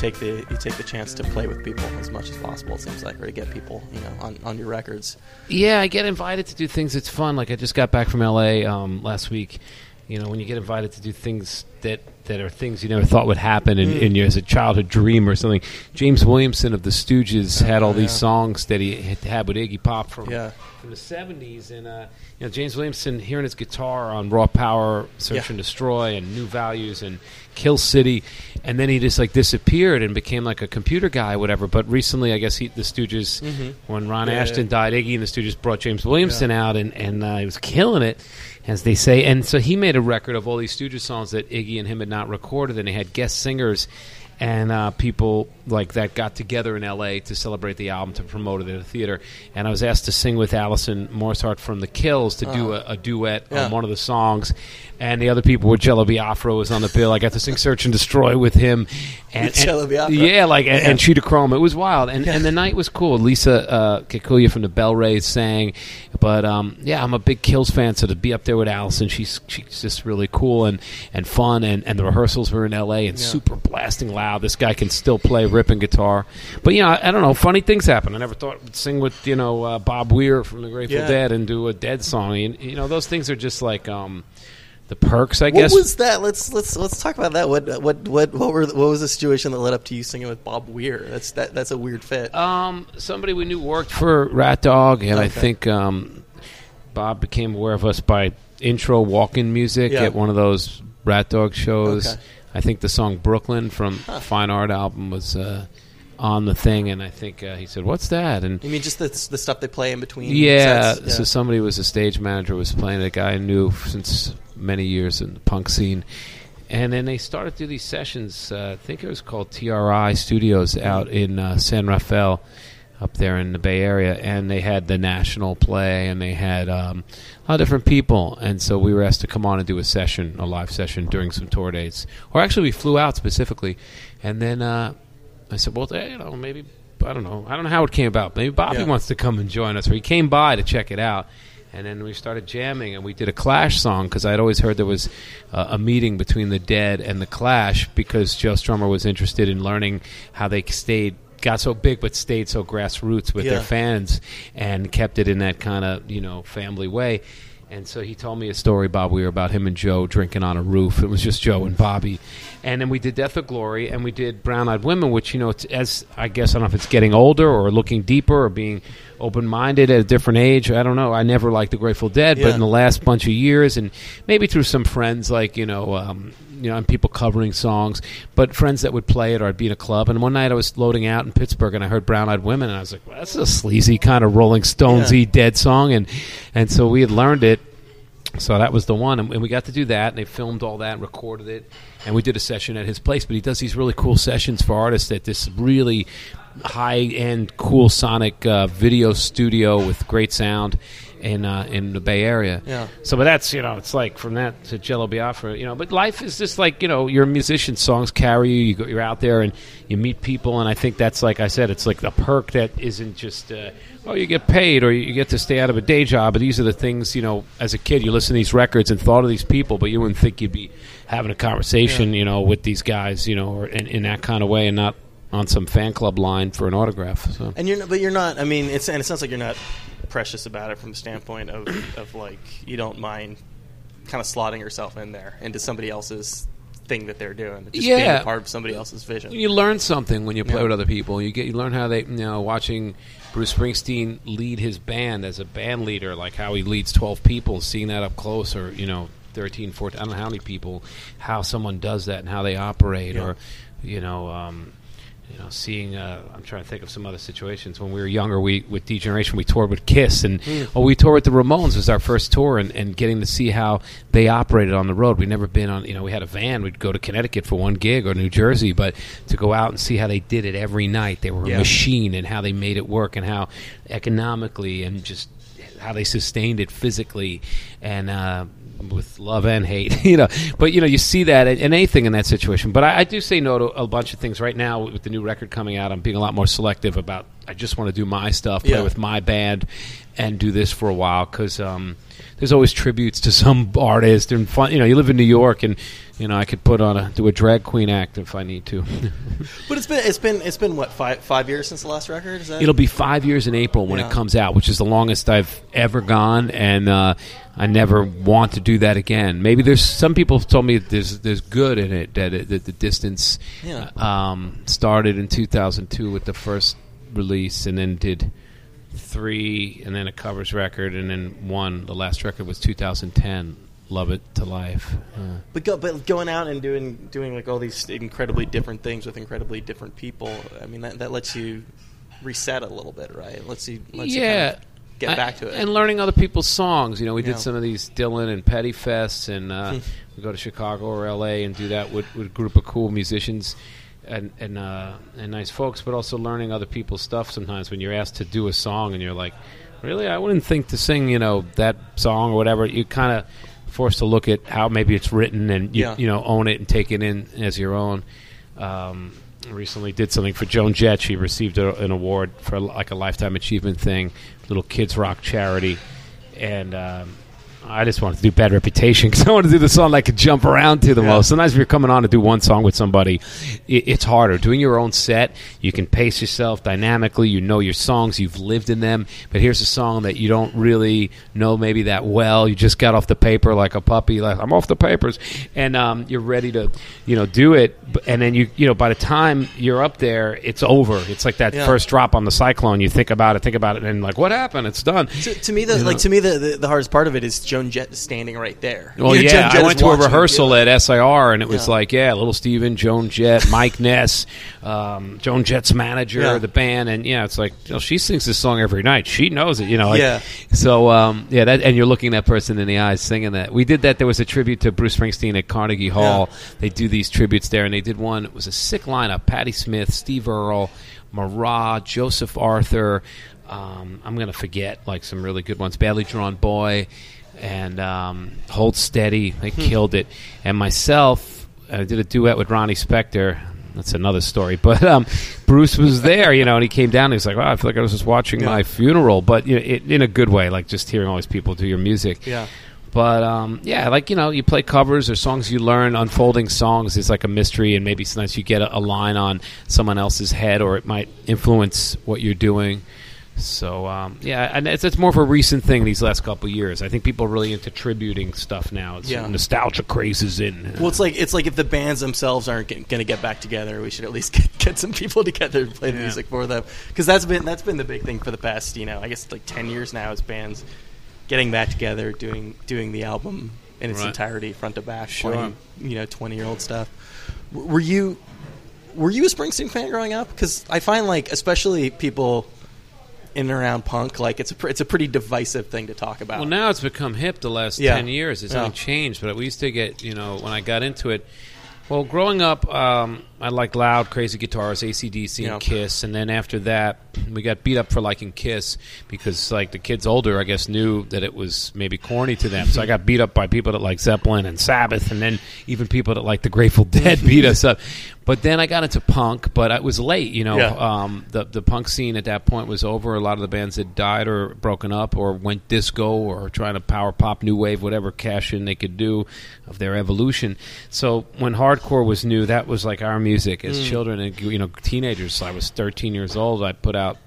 take the you take the chance to play with people as much as possible. It seems like, or to get people, you know, on, on your records. Yeah, I get invited to do things. It's fun. Like I just got back from L.A. Um, last week. You know, when you get invited to do things that, that are things you never thought would happen in, Mm. in your as a childhood dream or something. James Williamson of the Stooges had all Oh, these songs that he had had with Iggy Pop from Yeah. from the seventies, and uh, you know James Williamson hearing his guitar on Raw Power, Search Yeah. and Destroy, and New Values, and Kill City, and then he just like disappeared and became like a computer guy, whatever. But recently, I guess he, the Stooges, when Ron Mm-hmm. Yeah, Asheton yeah. died, Iggy and the Stooges brought James Williamson out, and and uh, he was killing it, as they say. And so he made a record of all these Stooges songs that Iggy and him had not recorded, and they had guest singers. And uh, people like that got together in L.A. to celebrate the album to promote it at a theater. And I was asked to sing with Alison Mosshart from the Kills to do a, a duet. Yeah. on one of the songs. And the other people were Jello Biafra was on the bill. I got to sing "Search and Destroy" with him. And, Jello Biafra? yeah, like and, Yeah. and Cheetah Chrome. It was wild, and and the night was cool. Lisa uh, Kekaula from the BellRays sang, but um, yeah, I'm a big Kills fan, so to be up there with Allison, she's she's just really cool and, and fun, and, and the rehearsals were in L.A. and Yeah. super blasting loud. This guy can still play ripping guitar, but you know, I, I don't know, funny things happen. I never thought I'd sing with you know uh, Bob Weir from the Grateful Yeah. Dead and do a Dead song. You, you know, those things are just like um, the perks, I What guess. What was that? Let's let's let's talk about that. What what what what were what was the situation that led up to you singing with Bob Weir? That's that that's a weird fit. Um, somebody we knew worked for RatDog, and I think um, Bob became aware of us by intro walk-in music Yeah. at one of those RatDog shows. Okay. I think the song "Brooklyn" from Fine Art album was uh, on the thing, and I think uh, he said, "What's that?" And you mean just the the stuff they play in between? yeah, sets? so somebody was a stage manager was playing a guy I knew since many years in the punk scene. And then they started do these sessions. Uh, I think it was called TRI Studios out in uh, San Rafael, up there in the Bay Area. And they had the national play, and they had um, lot of different people. And so we were asked to come on and do a session, a live session during some tour dates. Or actually, we flew out specifically. And then uh, I said, well, eh, you know, maybe I don't know. I don't know how it came about. Maybe Bobby Yeah. wants to come and join us. Or he came by to check it out. And then we started jamming, and we did a Clash song because I'd always heard there was uh, a meeting between the Dead and the Clash because Joe Strummer was interested in learning how they stayed, got so big but stayed so grassroots with Yeah. their fans and kept it in that kind of you know family way. And so he told me a story, Bob Weir, about him and Joe drinking on a roof. It was just Joe and Bobby. And then we did Death or Glory, and we did Brown Eyed Women, which, you know, it's, as I guess, I don't know if it's getting older or looking deeper or being open minded at a different age. I don't know. I never liked the Grateful Dead, but in the last bunch of years, and maybe through some friends, like, you know, um, you know, and people covering songs, but friends that would play it or I'd be in a club. And one night I was loading out in Pittsburgh and I heard Brown Eyed Women, and I was like, well, that's a sleazy kind of Rolling Stonesy Yeah. dead song. And, and so we had learned it. So that was the one, and and we got to do that. And they filmed all that, and recorded it, and we did a session at his place. But he does these really cool sessions for artists at this really high-end, cool sonic uh, video studio with great sound in uh, in the Bay Area. Yeah. So, but that's you know, it's like from that to Jello Biafra, you know. But life is just like you know, you're a musician. Songs carry you. you go, you're out there and you meet people, and I think that's like I said, it's like the perk that isn't just. Uh, Oh, you get paid, or you get to stay out of a day job. But these are the things, you know. As a kid, you listen to these records and thought of these people, but you wouldn't think you'd be having a conversation, you know, with these guys, you know, or in, in that kind of way, and not on some fan club line for an autograph. So. And you're not, but you're not. I mean, it's and it sounds like you're not precious about it from the standpoint of of like you don't mind kind of slotting yourself in there into somebody else's thing that they're doing. Just being Yeah. a part of somebody else's vision. You learn something when you play Yeah. with other people. You get you learn how they you know watching Bruce Springsteen lead his band as a band leader, like how he leads twelve people, seeing that up close, or you know 13, 14, I don't know how many people, how someone does that and how they operate, Yeah. or you know. Um, you know, seeing. Uh, I'm trying to think of some other situations. When we were younger, we with D Generation, we toured with Kiss, and oh, we toured with the Ramones. Was our first tour, and, and getting to see how they operated on the road. We'd never been on. You know, we had a van. We'd go to Connecticut for one gig or New Jersey, but to go out and see how they did it every night. They were Yeah. a machine, and how they made it work, and how economically and just how they sustained it physically, and. Uh, with love and hate, you know. But you know, you see that in, in anything in that situation. But I, I do say no to a bunch of things right now with the new record coming out. I'm being a lot more selective about I just want to do my stuff, play Yeah. with my band, and do this for a while because um, there's always tributes to some artist and fun. You know, you live in New York, and you know I could put on a do a drag queen act if I need to. But it's been it's been it's been what five five years since the last record. Is that It'll be five years in April when Yeah. it comes out, which is the longest I've ever gone, and uh, I never want to do that again. Maybe there's some people have told me that there's there's good in it that, it, that the distance Yeah. um, started in 2002 with the first release, and then did three, and then a covers record, and then one. The last record was 2010. Love it to life. Yeah. But go, but going out and doing doing like all these incredibly different things with incredibly different people. I mean that that lets you reset a little bit, right? Let's you lets you kind yeah. of get I- back to it. And learning other people's songs. You know, we Yeah. did some of these Dylan and Petty Fests, and uh, Hmm. we go to Chicago or L.A. and do that with, with a group of cool musicians and and, uh, and nice folks. But also learning other people's stuff. Sometimes when you're asked to do a song and you're like, really, I wouldn't think to sing, you know, that song or whatever. You kind of forced to look at how maybe it's written and you, Yeah. you know own it and take it in as your own. Um, recently did something for Joan Jett. She received a, an award for like a lifetime achievement thing, little kids rock charity, and um, I just wanted to do Bad Reputation because I want to do the song I could jump around to the Yeah. most. Sometimes if you're coming on to do one song with somebody, it, it's harder. Doing your own set, you can pace yourself dynamically. You know your songs, you've lived in them. But here's a song that you don't really know maybe that well. You just got off the paper like a puppy. Like I'm off the papers, and um, you're ready to, you know, do it. And then you, you know, by the time you're up there, it's over. It's like that Yeah. first drop on the cyclone. You think about it, think about it, and like, what happened? It's done. to, to me, the You like know? to me the, the the hardest part of it is Joan Jett standing right there. Well, You know, yeah, I went to a rehearsal yeah. at SIR, and it was Yeah. like, yeah, Little Steven, Joan Jett, Mike Ness, um, Joan Jett's manager, Yeah. the band, and yeah, it's like, you know, she sings this song every night. She knows it, you know. Like, Yeah. So, um, yeah, that, and you're looking that person in the eyes singing that. We did that. There was a tribute to Bruce Springsteen at Carnegie Hall. They do these tributes there, and they did one. It was a sick lineup: Patti Smith, Steve Earle, Marat, Joseph Arthur. Um, I'm going to forget like some really good ones. Badly Drawn Boy and um, Hold Steady. They Hmm. killed it. And myself, I did a duet with Ronnie Spector. That's another story. But um, Bruce was there, you know, and he came down. And he was like, "Wow, I feel like I was just watching Yeah. my funeral," but you know, it, in a good way, like just hearing all these people do your music. Yeah. But um, yeah, like you know, you play covers or songs you learn. Unfolding songs is like a mystery, and maybe sometimes you get a, a line on someone else's head, or it might influence what you're doing. So um, yeah, and it's, it's more of a recent thing these last couple of years. I think people are really into tributing stuff now. It's Yeah. nostalgia craze is in. Well, it's like it's like if the bands themselves aren't going to get back together, we should at least get, get some people together to play the music for them. Because that's been that's been the big thing for the past, you know, I guess like ten years now is bands getting back together, doing doing the album in its Right. entirety, front to back, Sure. playing you know twenty year old stuff. W- Were you were you a Springsteen fan growing up? Because I find like especially people in and around punk, like it's a it's a pretty divisive thing to talk about. Well, now it's become hip the last Yeah. 10 years. It's Yeah. changed, but we used to get, you know, when I got into it, well, growing up, um, I liked loud, crazy guitars, ACDC Yeah. and Kiss, and then after that, we got beat up for liking Kiss because, like, the kids older, I guess, knew that it was maybe corny to them. So I got beat up by people that like Zeppelin and Sabbath, and then even people that like the Grateful Dead beat us up. But then I got into punk, but I was late, you know. Yeah. Um, the the punk scene at that point was over. A lot of the bands had died or broken up or went disco or trying to power pop, new wave, whatever cash in they could do of their evolution. So when hardcore was new, that was like our music as mm. children and you know teenagers. So I was 13 years old. I put out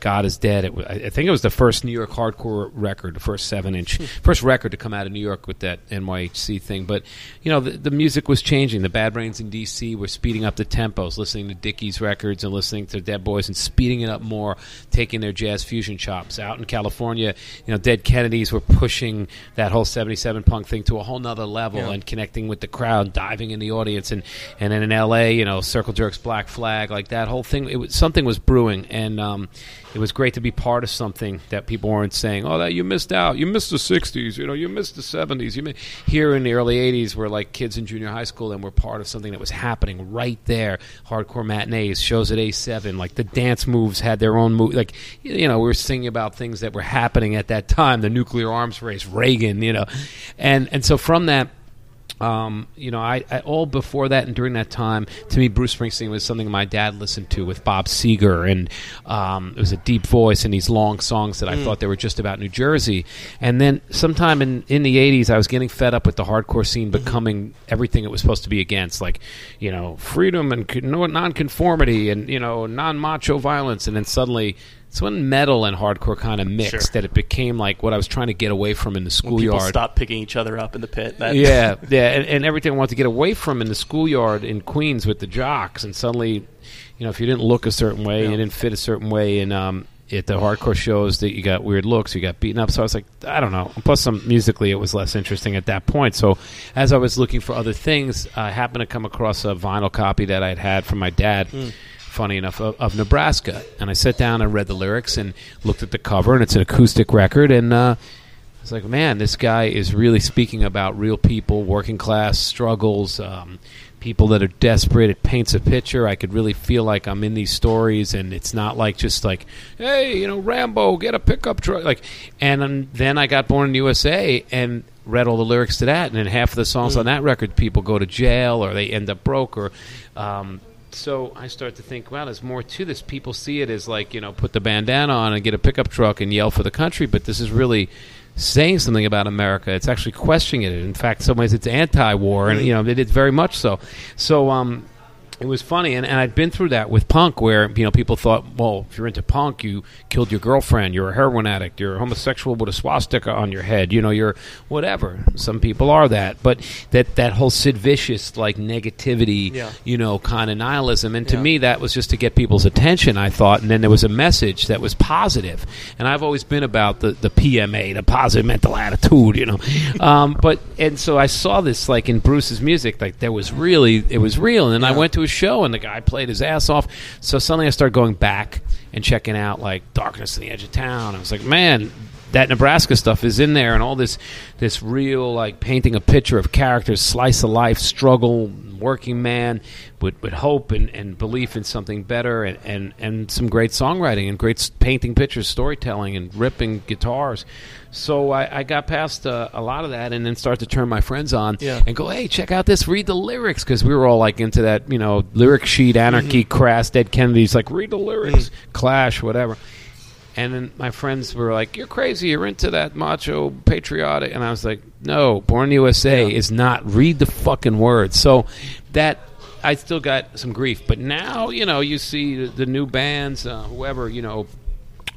"God Is Dead." It I I think it was the first New York hardcore record, the first seven inch, first record to come out of New York with that NYHC thing. But you know the, the music was changing. The Bad Brains in DC were speeding up the tempos, listening to Dickies records and listening to Dead Boys and speeding it up more, taking their jazz fusion chops. Out in California, you know, Dead Kennedys were pushing that whole '77 punk thing to a whole nother level Yeah. and connecting with the crowd, diving in the audience, and and then in LA, you know, Circle Jerks, Black Flag, like that whole thing. It was something was brewing, and um, it was great to be part of something that people weren't saying, "Oh, that you missed out, you missed the '60s, you know, you missed the '70s." You mi-" here in the early '80s, we're like kids in junior high school, and we're part of something that was happening right there. Hardcore matinees, shows at A7, like the dance moves had their own move. Like you know, we were singing about things that were happening at that time, the nuclear arms race, Reagan, you know, and and so from that um, you know, I, I all before that and during that time, to me, Bruce Springsteen was something my dad listened to with Bob Seger, and um, it was a deep voice and these long songs that I Mm. thought they were just about New Jersey. And then sometime in in the '80s, I was getting fed up with the hardcore scene Mm-hmm. becoming everything it was supposed to be against, like you know, freedom and non-conformity and you know, non-macho violence, and then suddenly. It's when metal and hardcore kind of mixed Sure. that it became like what I was trying to get away from in the When people schoolyard stop picking each other up in the pit. That, yeah, yeah, and, and everything I wanted to get away from in the schoolyard in Queens with the jocks, and suddenly, you know, if you didn't look a certain way, you didn't fit a certain way, and um, at the hardcore shows that you got weird looks, you got beaten up. So I was like, I don't know. Plus, some musically, it was less interesting at that point. So, as I was looking for other things, I happened to come across a vinyl copy that I'd had from my dad. Funny enough, of, of Nebraska, and I sat down and read the lyrics and looked at the cover, and it's an acoustic record, and uh, it's like, man, this guy is really speaking about real people, working class struggles, um, people that are desperate. It paints a picture. I could really feel like I'm in these stories, and it's not like just like, hey, you know, Rambo, get a pickup truck. Like, and um, then I got born in the USA and read all the lyrics to that, and then half of the songs on that record, people go to jail or they end up broke or. Um, so I start to think, wow, there's more to this. People see it as like, you know, put the bandana on and get a pickup truck and yell for the country, but this is really saying something about America. It's actually questioning it. In fact, in some ways, it's anti-war, and you know, it is very much so. So, um, it was funny, and, and I'd been through that with punk, where you know people thought, well, if you're into punk, you killed your girlfriend, you're a heroin addict, you're a homosexual with a swastika on your head, you know, you're whatever. Some people are that, but that that whole Sid Vicious like negativity, Yeah. you know, kind of nihilism, and to Yeah. me that was just to get people's attention. I thought, and then there was a message that was positive. and I've always been about the the PMA, the positive mental attitude, you know. Um, but and so I saw this like in Bruce's music, like there was really it was real, and then I went to a show and the guy played his ass off. So suddenly I started going back and checking out like Darkness on the Edge of Town. I was like, man, that Nebraska stuff is in there, and all this this real like painting a picture of characters, slice of life, struggle, working man with, with hope and, and belief in something better, and, and, and some great songwriting and great painting pictures, storytelling, and ripping guitars. So I, I got past uh, a lot of that, and then start to turn my friends on Yeah. and go, hey, check out this, read the lyrics, because we were all like into that, you know, lyric sheet, anarchy, crass, dead Kennedys, like read the lyrics, Clash, whatever. And then my friends were like, "You're crazy. You're into that macho patriotic." And I was like, "No, Born USA Yeah. is not. Read the fucking words." So that I still got some grief, but now you know you see the, the new bands, uh, whoever you know,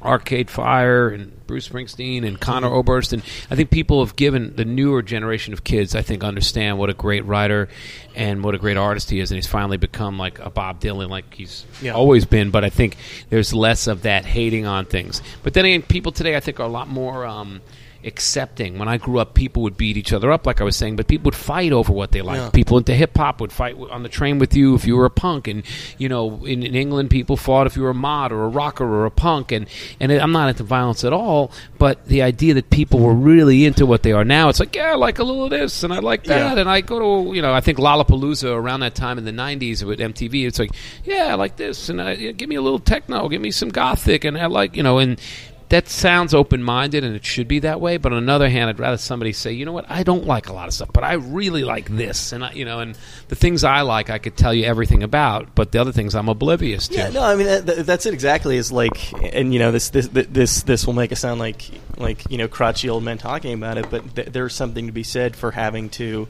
Arcade Fire and Bruce Springsteen and Conor Oberst, and I think people have given the newer generation of kids, I think, understand what a great writer and what a great artist he is, and he's finally become like a Bob Dylan, like he's Yeah. always been. But I think there's less of that hating on things. But then again, people today, I think, are a lot more. Um, accepting when i grew up people would beat each other up like i was saying but people would fight over what they liked Yeah. people into hip-hop would fight on the train with you if you were a punk and you know in, in england people fought if you were a mod or a rocker or a punk and and i'm not into violence at all but the idea that people were really into what they are now it's like yeah i like a little of this and i like that Yeah. and i go to you know i think lollapalooza around that time in the 90s with mtv it's like yeah i like this and I, yeah, give me a little techno give me some gothic and i like you know and that sounds open-minded and it should be that way but on the other hand i'd rather somebody say you know what i don't like a lot of stuff but i really like this and I, you know and the things i like i could tell you everything about but the other things i'm oblivious to Yeah, no, I mean uh, that, that- that's it exactly. Is like, and you know, this this this this will make it sound like like you know crotchety old men talking about it, but th- there's something to be said for having to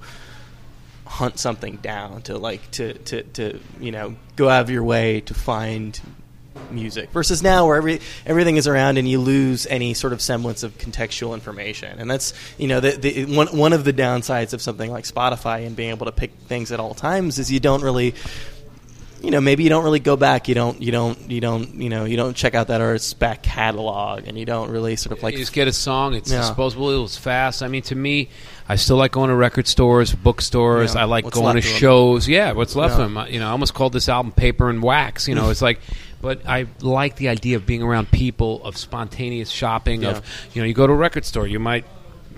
hunt something down to like to to to you know go out of your way to find music versus now where every everything is around and you lose any sort of semblance of contextual information and that's you know the, the one one of the downsides of something like Spotify and being able to pick things at all times is you don't really you know maybe you don't really go back you don't you don't you don't you know you don't check out that artist's back catalog and you don't really sort of like you just get a song. It's Yeah. disposable. It was fast. I mean, to me, I still like going to record stores, bookstores. Yeah. I like going to left of 'em. shows. Yeah, what's left Yeah. of them? You know, I almost called this album "Paper and Wax." You know, it's like, but I like the idea of being around people, of spontaneous shopping. Yeah. Of you know, you go to a record store, you might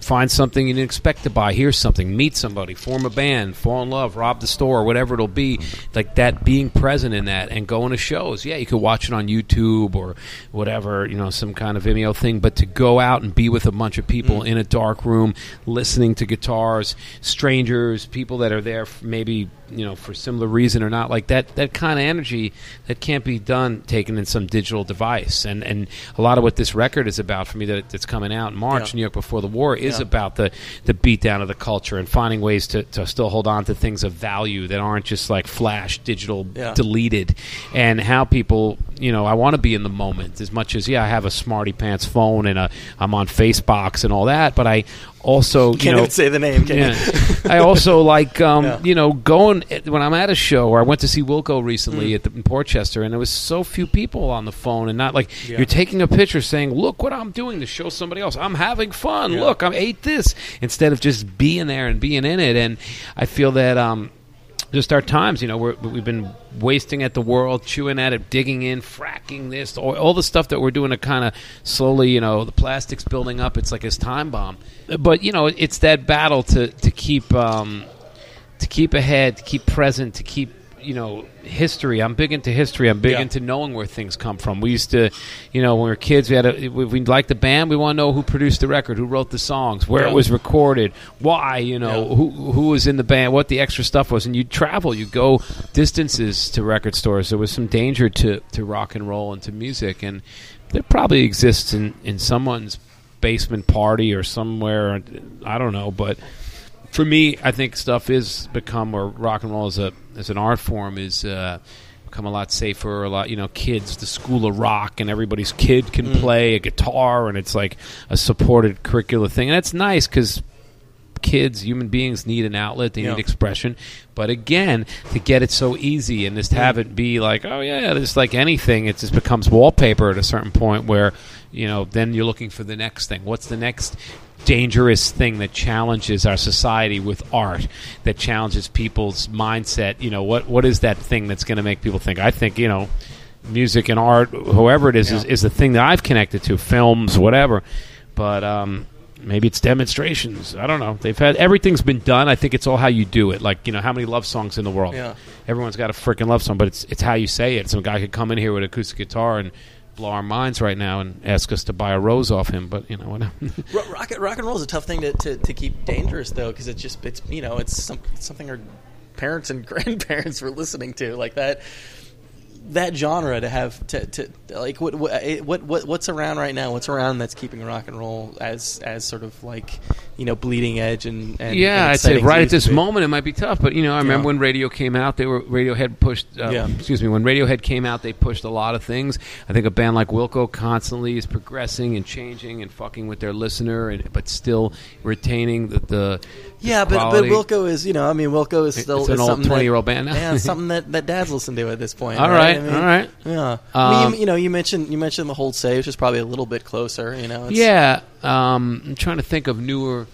find something you didn't expect to buy, hear something, meet somebody, form a band, fall in love, rob the store, whatever it'll be. Like that being present in that and going to shows. Yeah, you could watch it on YouTube or whatever, you know, some kind of Vimeo thing, but to go out and be with a bunch of people mm. in a dark room, listening to guitars, strangers, people that are there maybe you know for similar reason or not like that that kind of energy that can't be done taken in some digital device. And and a lot of what this record is about for me that that's coming out in March Yeah. New York before the war is Yeah. about the the beat down of the culture and finding ways to, to still hold on to things of value that aren't just like flash digital Yeah. deleted and how people you know I want to be in the moment as much as yeah I have a smarty pants phone and a I'm on Facebox and all that but I also you Can't know even say the name. Can yeah. I also like, um, Yeah. you know, going when I'm at a show or I went to see Wilco recently Mm. at the, in Port Chester, and there was so few people on the phone, and not like Yeah. you're taking a picture saying, "Look what I'm doing" to show somebody else. I'm having fun. Yeah. Look, I ate this instead of just being there and being in it. And I feel that. Um, just our times, you know, we're, we've been wasting at the world, chewing at it, digging in, fracking this, all, all the stuff that we're doing to kind of slowly, you know, the plastic's building up. It's like this time bomb. But you know, it's that battle to to keep um, to keep ahead, to keep present, to keep you know history. I'm big into history. I'm big Yeah. into knowing where things come from. We used to, you know, when we were kids, we had a, if we liked the band. We want to know who produced the record, who wrote the songs, where Yeah. it was recorded, why, you know, Yeah. who who was in the band, what the extra stuff was, and you travel, you go distances to record stores. There was some danger to to rock and roll and to music, and it probably exists in in someone's basement party or somewhere. I don't know, but for me, I think stuff is become or rock and roll as a as an art form is uh, become a lot safer. A lot, you know, kids, the school of rock, and everybody's kid can Mm. play a guitar, and it's like a supported curricular thing, and that's nice because kids, human beings need an outlet. They Yeah. need expression. But again, to get it so easy and just have it be like, oh yeah, just like anything, it just becomes wallpaper at a certain point where, you know, then you're looking for the next thing. What's the next dangerous thing that challenges our society with art, that challenges people's mindset? You know, what what is that thing that's going to make people think? I think you know. Music and art, whoever it is, is, Yeah. is the thing that I've connected to. Films, whatever, but um, maybe it's demonstrations. I don't know. They've had everything's been done. I think it's all how you do it. Like you know, how many love songs in the world? Yeah. Everyone's got a freaking love song, but it's it's how you say it. Some guy could come in here with acoustic guitar and blow our minds right now and ask us to buy a rose off him. But you know. Ro- rock, rock and roll is a tough thing to, to, to keep dangerous though because it's just it's you know it's some, something our parents and grandparents were listening to like that that genre to have to, to like what what eh, what what- what's around right now what's around that's keeping rock and roll as as sort of like you know bleeding edge and, and yeah, and I'd say right at this moment it might be tough, but you know, I remember Yeah. when radio came out, they were Radiohead pushed. Uh, Yeah. Excuse me, when Radiohead came out, they pushed a lot of things. I think a band like Wilco constantly is progressing and changing and fucking with their listener, and but still retaining the. the yeah but, but. Wilco is you know I mean Wilco is still It's an old 20-year-old band now. yeah something that, that dads listen to at this point All right, right, I mean, all right. Yeah, I mean, Um, you, you know, you mentioned you mentioned the Hold Say, which is probably a little bit closer. You know, it's, Yeah, um, I'm trying to think of newer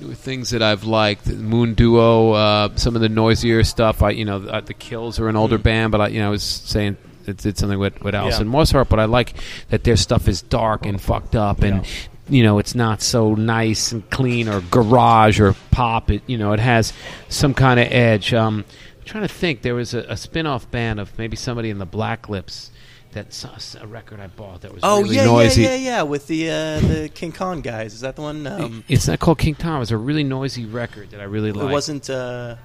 newer things that I've liked. Moon Duo, uh, some of the noisier stuff. I, you know, the, the Kills are an older Mm. band, but I, you know, I was saying it did something with with Alison Yeah. Mosshart. But I like that their stuff is dark and fucked up and. You know, it's not so nice and clean or garage or pop. It, you know, it has some kind of edge. Um, I'm trying to think. There was a, a spin-off band of maybe somebody in the Black Lips. That's a record I bought that was Oh really yeah, noisy. yeah, yeah, yeah. Yeah. With the uh, the King Khan guys, is that the one? Um, it's not called King Tom. It's a really noisy record that I really like. it wasn't. Uh,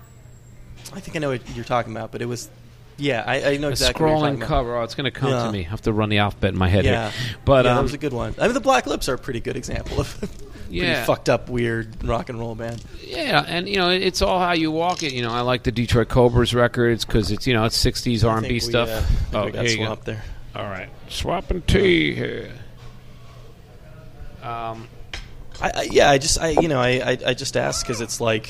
I think I know what you're talking about, but it was. Yeah, I, I know a exactly. what you're scrolling talking about. cover. Oh, it's going to come Yeah. to me. I have to run the alphabet in my head Yeah, here. But yeah, um, that was a good one. I mean, the Black Lips are a pretty good example of Yeah. pretty fucked up, weird rock and roll band. yeah, and you know, it's all how you walk it. You know, I like the Detroit Cobras records because it's you know it's '60s R&B we, stuff. uh, oh, we got go. there. All right, swapping tea here. Um, I, I, yeah, I just, I, you know, I, I, I just ask because it's like,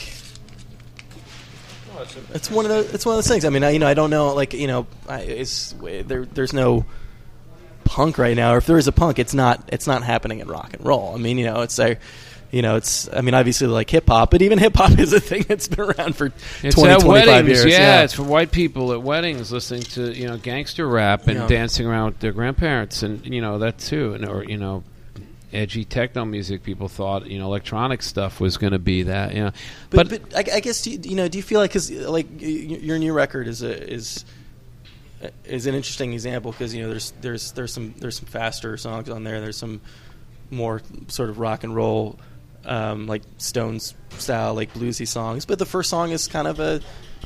it's one of those, it's one of those things. I mean, I, you know, I don't know, like, you know, I, it's there, there's no punk right now, or if there is a punk, it's not, it's not happening in rock and roll. I mean, you know, it's a, you know, it's, I mean, obviously like hip hop, but even hip hop is a thing that's been around for it's 20, at 25 weddings, years. yeah, It's for white people at weddings listening to you know gangster rap and Yeah. dancing around with their grandparents, and you know that too, and or you know edgy techno music. People thought you know electronic stuff was going to be that. You know, But, but, I, I guess do you, you know, do you feel like because like your new record is a is uh, is an interesting example because you know there's there's there's some there's some faster songs on there. There's some more sort of rock and roll, um, like Stones style, like bluesy songs. But the first song is kind of a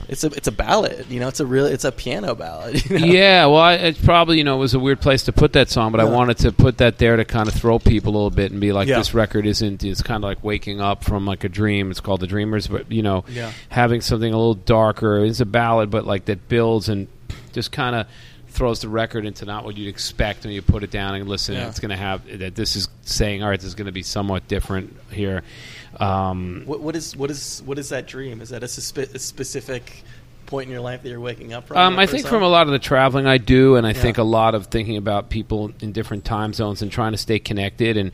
it's a it's a ballad. You know, it's a real it's a piano ballad. You know? Yeah, well, I, it probably you know it was a weird place to put that song, but I wanted to put that there to kind of throw people a little bit and be like, Yeah. this record isn't. It's kind of like waking up from like a dream. It's called The Dreamers, but you know, Yeah. having something a little darker. It's a ballad, but like that builds and just kind of throws the record into not what you'd expect when you put it down and listen. Yeah. It's going to have that. This is saying, all right, this is going to be somewhat different here. Um, What, what is what is what is that dream? Is that a, suspe- a specific point in your life that you're waking up from? Um, I think from a lot of the traveling I do, and I Yeah. think a lot of thinking about people in different time zones and trying to stay connected. And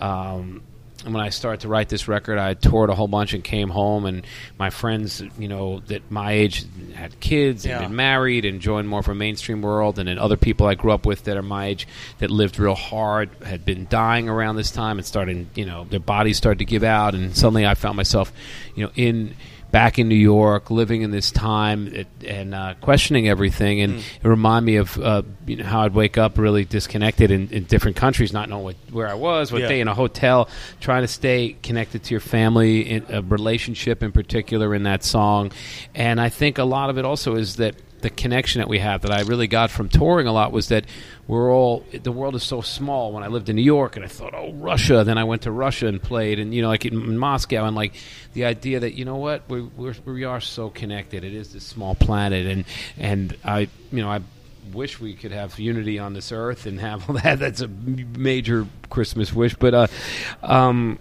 um, and when I started to write this record, I toured a whole bunch and came home, and my friends, you know, that my age had kids and Yeah. been married and joined more of a mainstream world, and then other people I grew up with that are my age that lived real hard had been dying around this time and started, you know, their bodies started to give out, and suddenly I found myself, you know, in back in New York, living in this time it, and uh, questioning everything. And it reminded me of uh, you know, how I'd wake up really disconnected in, in different countries, not knowing what, where I was, what Yeah. day in a hotel, trying to stay connected to your family, in a relationship in particular in that song. And I think a lot of it also is that the connection that we have that I really got from touring a lot was that we're all the world is so small. When I lived in New York and I thought, oh, Russia, then I went to Russia and played, and you know, like in, Moscow, and like the idea that you know what we we're, we are so connected. It is this small planet, and and I you know I wish we could have unity on this earth and have all that. That's a major Christmas wish, but uh, um,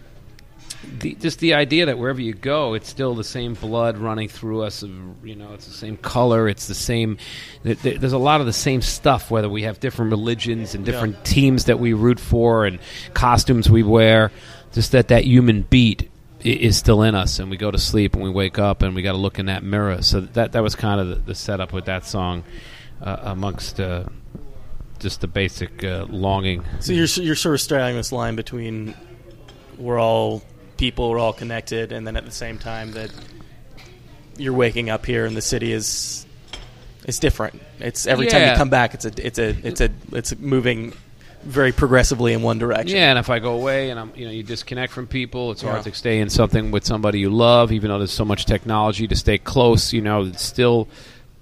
the, just the idea that wherever you go, it's still the same blood running through us. You know, it's the same color. It's the same. th- th- There's a lot of the same stuff. Whether we have different religions and different Yeah. teams that we root for and costumes we wear, just that that human beat is still in us, and we go to sleep and we wake up and we got to look in that mirror. So that that was kind of the, the setup with that song, uh, amongst. Uh, just the basic uh, longing. So you're you're sort of straddling this line between we're all people, we're all connected, and then at the same time that you're waking up here and the city is it's different. It's every time you come back, it's a it's a it's a it's moving very progressively in one direction. Yeah, and if I go away and I'm, you know, you disconnect from people, it's Yeah. hard to stay in something with somebody you love, even though there's so much technology to stay close. You know, it's still,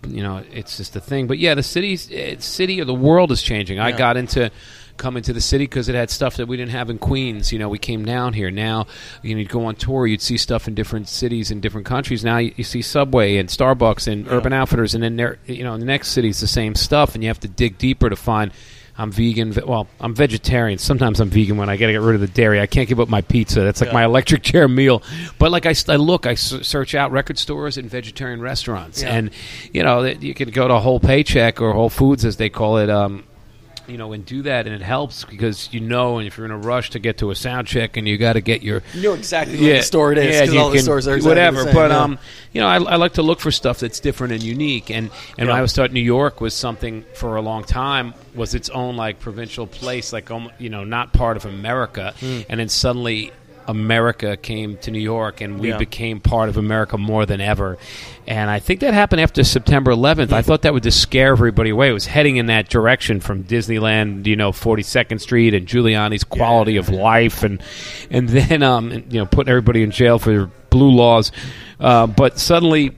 you know, it's just a thing. But yeah, the city's it's city or the world is changing. I got into coming to the city because it had stuff that we didn't have in Queens. You know, we came down here. Now, you know, you'd go on tour, you'd see stuff in different cities in different countries. Now you, you see Subway and Starbucks and Yeah. Urban Outfitters, and then there, you know, in the next city it's the same stuff, and you have to dig deeper to find. I'm vegan. Well, I'm vegetarian. Sometimes I'm vegan when I got to get rid of the dairy. I can't give up my pizza. That's like Yeah. my electric chair meal. But like I look, I search out record stores and vegetarian restaurants, Yeah. and you know you can go to Whole Paycheck or Whole Foods as they call it. Um, you know, and do that, and it helps because you know, and if you're in a rush to get to a sound check, and you got to get your You know exactly what the store it is yeah, you all the can- stores are exactly whatever. the same, but yeah. um, you know, I, I like to look for stuff that's different and unique. And and when Yeah. I was starting New York was something for a long time was its own like provincial place, like you know, not part of America. Hmm. And then suddenly. America came to New York, and we Yeah. became part of America more than ever. And I think that happened after September 11th. I thought that would just scare everybody away. It was heading in that direction from Disneyland, you know, 42nd Street, and Giuliani's quality of life, and and then um, you know, putting everybody in jail for blue laws. Uh, but suddenly,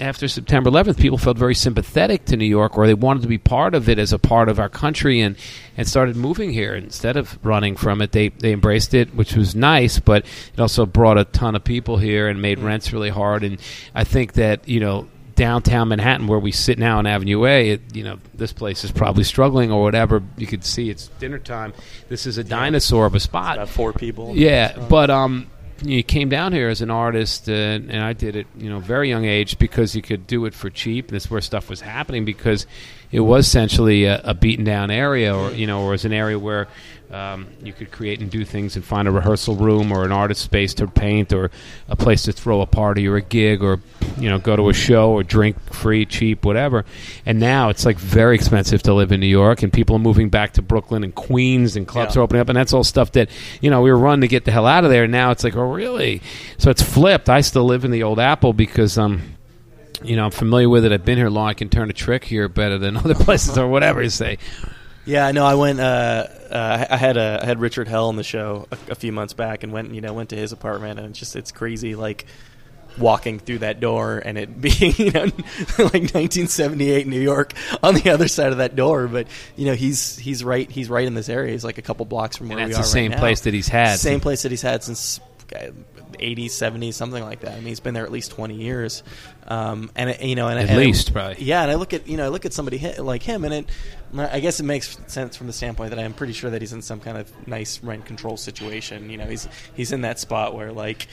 after September 11th, people felt very sympathetic to New York, or they wanted to be part of it as a part of our country, and, and started moving here instead of running from it. They they embraced it, which was nice, but it also brought a ton of people here and made rents really hard. And I think that you know downtown Manhattan, where we sit now on Avenue A, it, you know this place is probably struggling or whatever. You could see it's dinner time. This is a dinosaur of a spot. about four people. Yeah, but um, you came down here as an artist, uh, and I did it, you know, very young age because you could do it for cheap. And that's where stuff was happening because it was essentially a, a beaten down area, or you know, or was an area where um, you could create and do things and find a rehearsal room or an artist space to paint or a place to throw a party or a gig or you know go to a show or drink free, cheap, whatever. And now it's like very expensive to live in New York, and people are moving back to Brooklyn and Queens, and clubs Yeah. are opening up, and that's all stuff that you know we were running to get the hell out of there. And now it's like, oh really? So it's flipped. I still live in the old Apple because um you know, I'm familiar with it. I've been here long. I can turn a trick here better than other places or whatever you say. Yeah, no, I went. Uh, uh, I had uh, I had Richard Hell on the show a, a few months back, and went you know went to his apartment, and it's just it's crazy like walking through that door and it being you know like 1978 New York on the other side of that door. But you know he's he's right he's right in this area. He's like a couple blocks from where And we that's are the same right place that he's had. Same place that he's had since 80s, 70s, something like that. I mean, he's been there at least 20 years. Um, and it, you know, and At and least, probably. Yeah, and I look at you know I look at somebody like him, and it I guess it makes sense from the standpoint that I'm pretty sure that he's in some kind of nice rent control situation. You know, he's he's in that spot where like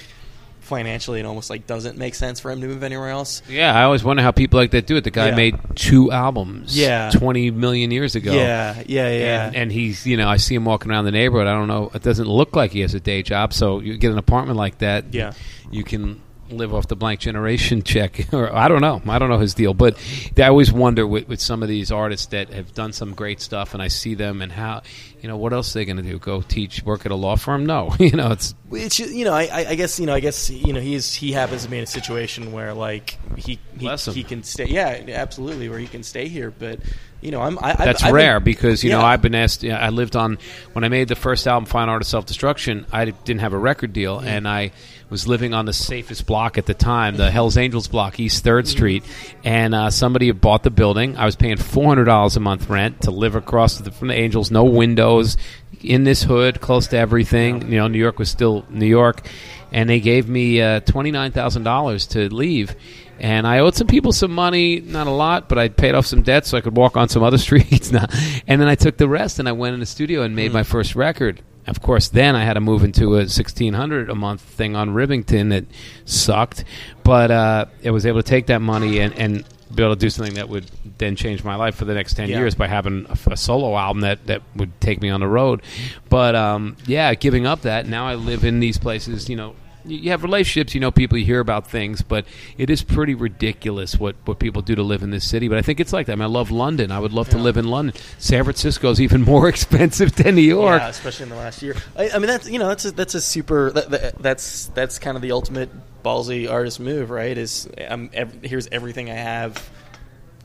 financially it almost like doesn't make sense for him to move anywhere else. Yeah, I always wonder how people like that do it. The guy Yeah. made two albums, Yeah. twenty million years ago. Yeah, yeah, yeah. And, and he's, you know, I see him walking around the neighborhood. I don't know. It doesn't look like he has a day job. So you get an apartment like that. Yeah. You can live off the blank generation check, or I don't know. I don't know his deal, but I always wonder with, with some of these artists that have done some great stuff, and I see them and how, you know, what else are they going to do? Go teach, work at a law firm? No, you know, it's It's you know I, I guess you know I guess you know he's he happens to be in a situation where like he he, he can stay yeah absolutely where he can stay here but you know I'm I, I've- That's I've been- rare because you know I've been asked. yeah, I lived on when I made the first album, Fine Art of Self Destruction. I didn't have a record deal, Mm. and I was living on the safest block at the time, the Hell's Angels block, East Third Mm. Street. And uh, somebody had bought the building. I was paying four hundred dollars a month rent to live across the, from the Angels, no windows, in this hood, close to everything. You know, New York was still New York, and they gave me uh, twenty nine thousand dollars to leave. And I owed some people some money, not a lot, but I paid off some debt so I could walk on some other streets. And then I took the rest and I went in the studio and made my first record. Of course, then I had to move into a sixteen hundred a month thing on Rivington that sucked, but uh, I was able to take that money and, and be able to do something that would then change my life for the next ten Yeah. years by having a, a solo album that, that would take me on the road. But um, yeah, giving up that now I live in these places. You know, you have relationships, you know, people you hear about things, but it is pretty ridiculous what, what people do to live in this city. But I think it's like that. I, mean, I love London. I would love to live in London. San Francisco is even more expensive than New York. Yeah, especially in the last year. I, I mean, that's you know, that's a, that's a super. That, that, that's that's kind of the ultimate ballsy artist move, right? Is I'm ev- here's everything I have.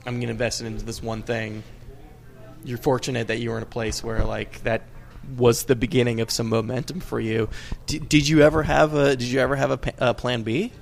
I'm going to invest it into this one thing. You're fortunate that you were in a place where like that was the beginning of some momentum for you. D- did you ever have a Did you ever have a, pa- a plan B?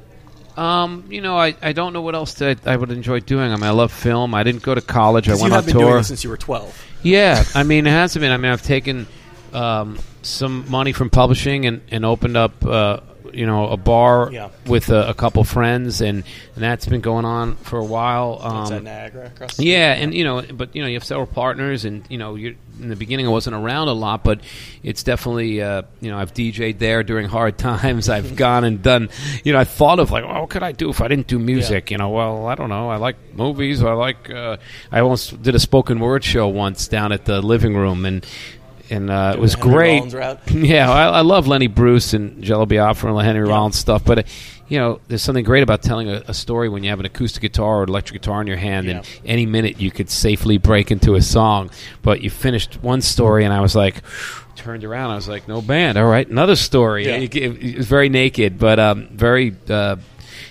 Um, you know, I, I don't know what else that I would enjoy doing. I mean, I love film. I didn't go to college. I went on have been doing tour. since you were 12. Yeah, I mean, it hasn't been. I mean, I've taken um, some money from publishing and, and opened up, uh, you know, a bar Yeah. with a, a couple friends, and, and that's been going on for a while. Um, Niagara yeah, and you know, but you know, you have several partners, and you know, you're, in the beginning, I wasn't around a lot, but it's definitely, uh, you know, I've DJ'd there during hard times. I've gone and done, you know, I thought of like, well, what could I do if I didn't do music? You know, well, I don't know. I like movies. I like. Uh, I almost did a spoken word show once down at the living room, and and uh, it was Henry great. Yeah, I, I love Lenny Bruce and Jello Biafra and Henry Yeah. Rollins stuff, but uh, you know, there's something great about telling a, a story when you have an acoustic guitar or electric guitar in your hand, and any minute you could safely break into a song. But you finished one story, and I was like, turned around, I was like, no band, all right, another story. Yeah. It, it- it was very naked, but um, very. Uh,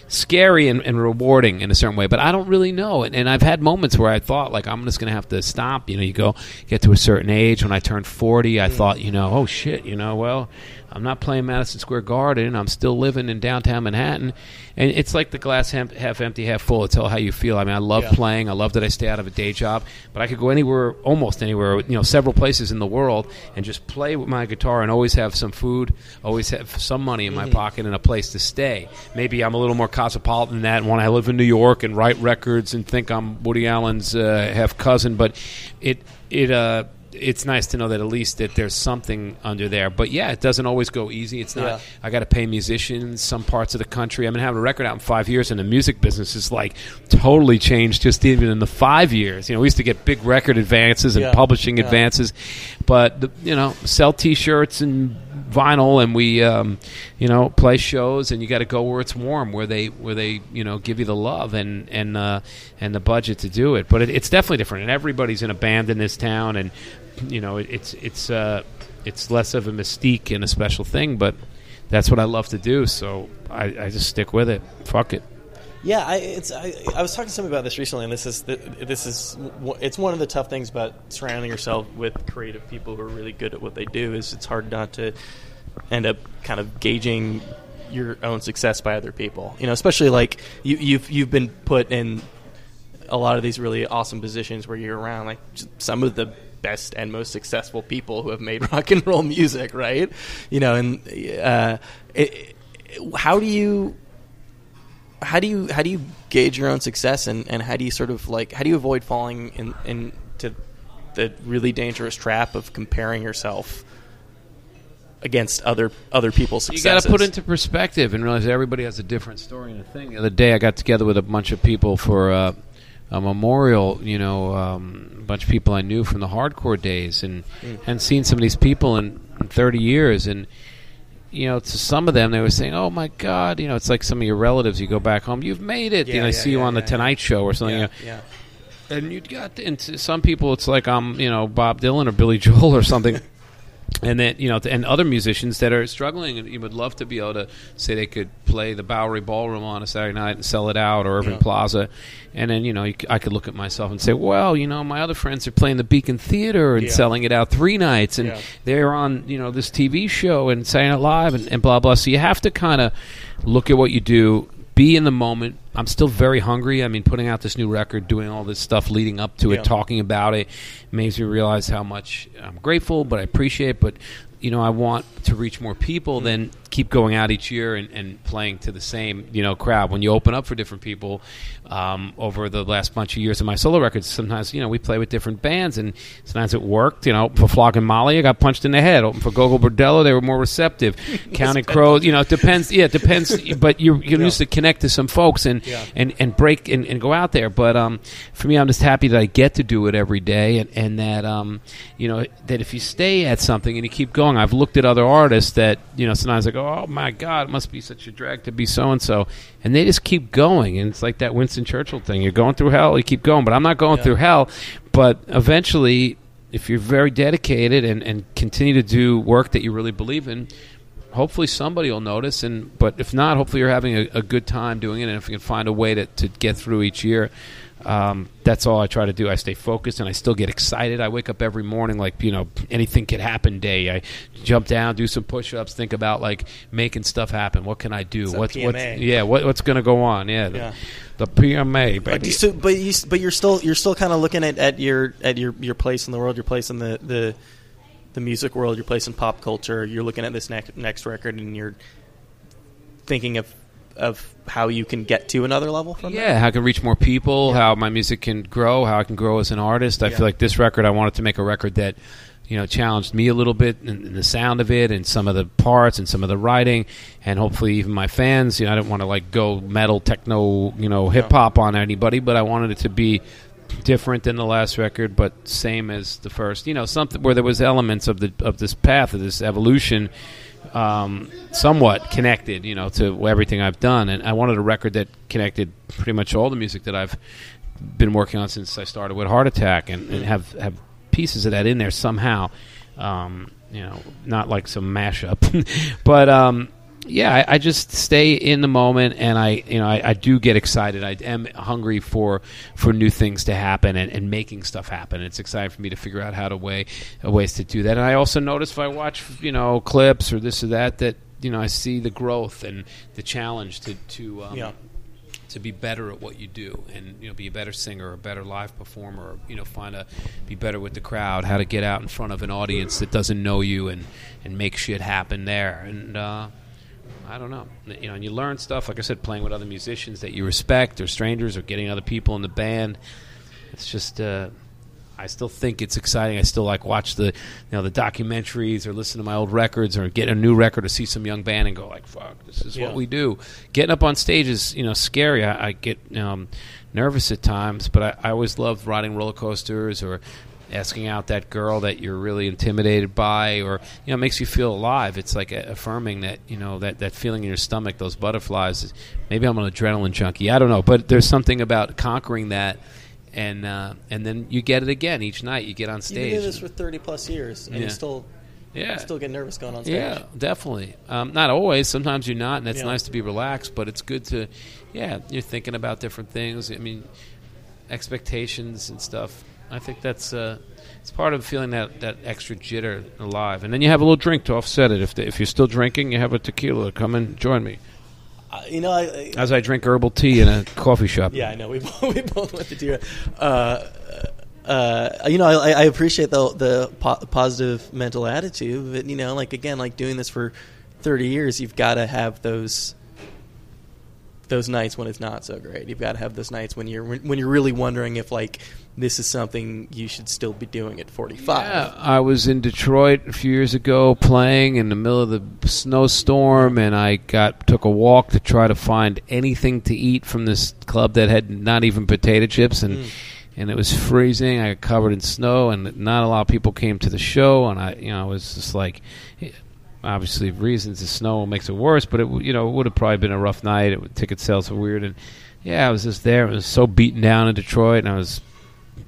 scary and, and rewarding in a certain way but i don't really know. And, and i've had moments where i thought like i'm just going to have to stop. You know you go get to a certain age. When i turned 40 i mm. thought you know oh shit you know well i'm not playing madison square garden. I'm still living in downtown manhattan. And it's like the glass half, half empty half full. It's all how you feel. I mean i love Yeah. playing. I love that i stay out of a day job. But i could go anywhere almost anywhere you know several places in the world and just play with my guitar and always have some food always have some money in my pocket and a place to stay. Maybe i'm a little more cosmopolitan than that. And when i live in new york and write records and think i'm woody allen's uh, half cousin. But it it uh it's nice to know that at least that there's something under there. But yeah, it doesn't always go easy. It's not. Yeah. I got to pay musicians some parts of the country. I've been having a record out in five years, and the music business is like totally changed just even in the five years. You know, we used to get big record advances and Yeah. publishing Yeah. advances, but the, you know, sell T-shirts and vinyl and we um, you know play shows and you got to go where it's warm where they where they you know give you the love and and uh, and the budget to do it but it, it's definitely different and everybody's in a band in this town and you know it, it's it's uh, it's less of a mystique and a special thing but that's what I love to do so I, I just stick with it fuck it Yeah, I, it's. I, I was talking to somebody about this recently, and this is this is it's one of the tough things about surrounding yourself with creative people who are really good at what they do. Is it's hard not to end up kind of gauging your own success by other people. You know, especially like you, you've you've been put in a lot of these really awesome positions where you're around like some of the best and most successful people who have made rock and roll music, right? You know, and uh, it, how do you how do you how do you gauge your own success and, and how do you sort of like how do you avoid falling in into the really dangerous trap of comparing yourself against other other people's success. You got to put into perspective and realize everybody has a different story and a thing. The other day, I got together with a bunch of people for uh, a memorial. You know, um, a bunch of people I knew from the hardcore days, and and seen some of these people in, in 30 years, and you know, to some of them, they were saying, "Oh my God!" You know, it's like some of your relatives. You go back home, you've made it. Yeah, you know, I yeah, see you yeah, on the Tonight Show or something. yeah, you know, and you got and to some people it's like I'm you know Bob Dylan or Billy Joel or something. And then you know, and other musicians that are struggling, and you would love to be able to say they could play the Bowery Ballroom on a Saturday night and sell it out, or Irving Yeah. Plaza, and then you know, I could look at myself and say, well, you know, my other friends are playing the Beacon Theater and Yeah. selling it out three nights, and Yeah. they're on you know this TV show and Saturday Night Live and, and blah blah. So you have to kind of look at what you do, be in the moment. I'm still very hungry. I mean, putting out this new record, doing all this stuff leading up to Yeah. it, talking about it, makes me realize how much I'm grateful, but I appreciate. it. But you know, I want to reach more people mm. than keep going out each year and, and playing to the same you know crowd. When you open up for different people um, over the last bunch of years of my solo records, sometimes you know we play with different bands, and sometimes it worked. You know, for Flogging Molly, I got punched in the head. Open for Gogol Bordello, they were more receptive. Counting Crows, you know, it depends. Yeah, it depends. but you're you're Yeah. used to connect to some folks and Yeah. and, and break and, and go out there. But um, for me, I'm just happy that I get to do it every day, and, and that um, you know that if you stay at something and you keep going, I've looked at other artists that you know sometimes I go, oh my god, it must be such a drag to be so and so, and they just keep going, and it's like that Winston Churchill thing: you're going through hell, you keep going. But I'm not going Yeah. through hell, but eventually. If you're very dedicated and, and continue to do work that you really believe in, hopefully somebody will notice and but if not hopefully you're having a, a good time doing it and if you can find a way to, to get through each year um, that's all I try to do. I stay focused and I still get excited. I wake up every morning like you know anything could happen day. I jump down, do some push-ups, think about like making stuff happen. What can I do? What's what's yeah? What, what's going to go on? Yeah, the, Yeah. the PMA. But, Baby. you, so, but you, but you're still you're still kind of looking at, at your at your, your place in the world, your place in the, the the music world, your place in pop culture. You're looking at this next next record, and you're thinking of of how you can get to another level from Yeah, how I can reach more people, how my music can grow, how I can grow as an artist. I Yeah. feel like this record, I wanted to make a record that, you know, challenged me a little bit in, in the sound of it and some of the parts and some of the writing, and hopefully even my fans. You know, I didn't want to like go metal, techno, you know, hip hop on anybody, but I wanted it to be different than the last record, but same as the first. You know, something where there was elements of the of this path of this evolution um, somewhat connected, you know, to everything I've done. And I wanted a record that connected pretty much all the music that I've been working on since I started with Heart Attack, and, and have have pieces of that in there somehow. Um, you know, not like some mashup, but um, yeah, I, I just stay in the moment, and I, you know, I, I do get excited. I am hungry for for new things to happen and, and making stuff happen. It's exciting for me to figure out how to way uh, ways to do that. And I also notice if I watch, you know, clips or this or that, that you know, I see the growth and the challenge to to um, Yeah. to be better at what you do and you know be a better singer a better live performer or you know find a be better with the crowd how to get out in front of an audience that doesn't know you and and make shit happen there and uh I don't know. You know, and you learn stuff, like I said, playing with other musicians that you respect or strangers or getting other people in the band. It's just, uh, I still think it's exciting. I still like watch the, you know, the documentaries or listen to my old records or get a new record or see some young band and go like, "Fuck, this is Yeah. what we do." Getting up on stage is, you know, scary. I, I get um, nervous at times, but I, I always loved riding roller coasters or asking out that girl that you're really intimidated by, or you know, it makes you feel alive. It's like affirming that you know that that feeling in your stomach, those butterflies. Maybe I'm an adrenaline junkie. I don't know, but there's something about conquering that. And uh, and then you get it again each night. You get on stage. You've been doing this for thirty plus years, and Yeah. you still yeah, you still get nervous going on stage. Yeah, definitely. Um, not always. Sometimes you're not, and it's Yeah. nice to be relaxed. But it's good to, yeah, you're thinking about different things. I mean, expectations and stuff. I think that's uh, it's part of feeling that, that extra jitter alive. And then you have a little drink to offset it. If the, if you're still drinking, you have a tequila. Come and join me Uh, you know, I, I, as I drink herbal tea in a coffee shop. Yeah, I know. We both, we both went to Tira. Uh, uh, you know, I, I appreciate the the po- positive mental attitude, but you know, like again, like doing this for thirty years, you've got to have those those nights when it's not so great. You've got to have those nights when you're when you're really wondering if like this is something you should still be doing at forty five. Yeah, I was in Detroit a few years ago playing in the middle of the snowstorm, and I got took a walk to try to find anything to eat from this club that had not even potato chips, and Mm. and it was freezing. I got covered in snow, and not a lot of people came to the show, and I, you know, I was just like. Obviously, reasons the snow makes it worse, but it you know it would have probably been a rough night. It, ticket sales were weird, and yeah, I was just there. It was so beaten down in Detroit, and I was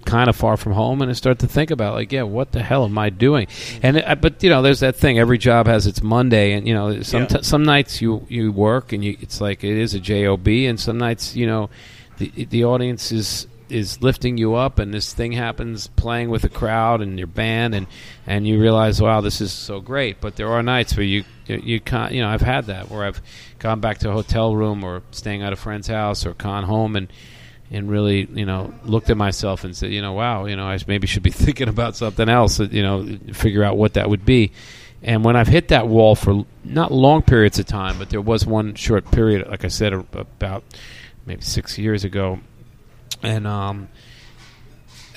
kind of far from home and I start to think about like yeah what the hell am I doing and it, but you know there's that thing every job has its Monday and you know some Yeah. some nights you you work and you it's like it is a job and some nights you know the the audience is is lifting you up and this thing happens playing with a crowd and your band and and you realize wow this is so great but there are nights where you you can't you know I've had that where I've gone back to a hotel room or staying at a friend's house or gone home and and really, you know, looked at myself and said, you know, wow, you know, I maybe should be thinking about something else, you know, figure out what that would be. And when I've hit that wall for not long periods of time, but there was one short period, like I said, about maybe six years ago, and um,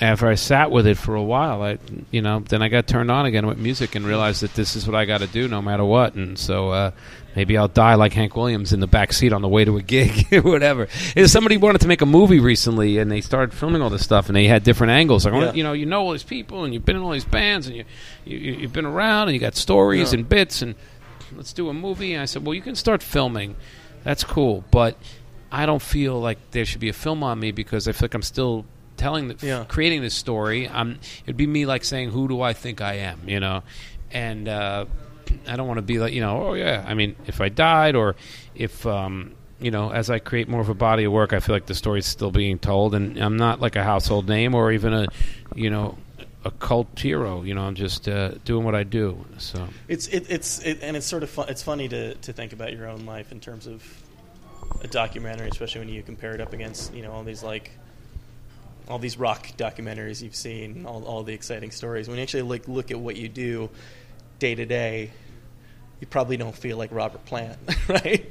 after I sat with it for a while, I, you know, then I got turned on again with music and realized that this is what I got to do no matter what. And so uh, maybe I'll die like Hank Williams in the back seat on the way to a gig, or whatever. Somebody wanted to make a movie recently and they started filming all this stuff and they had different angles, like, Yeah. you know, you know all these people and you've been in all these bands and you, you you- you've been around and you got stories Yeah. and bits and let's do a movie. And I said, well, you can start filming. That's cool, but I don't feel like there should be a film on me because I feel like I'm still telling, the, Yeah. creating this story. I'm. It'd be me like saying, "Who do I think I am?" You know, and uh, I don't want to be like, you know, oh yeah. I mean, if I died or if. Um, you know, as I create more of a body of work, I feel like the story's still being told, and I'm not like a household name or even a, you know, a cult hero. You know, I'm just uh, doing what I do. So It's it, it's it, and it's sort of fun, it's funny to to think about your own life in terms of a documentary, especially when you compare it up against you know all these like all these rock documentaries you've seen, all all the exciting stories. When you actually like look at what you do day to day, you probably don't feel like Robert Plant, right?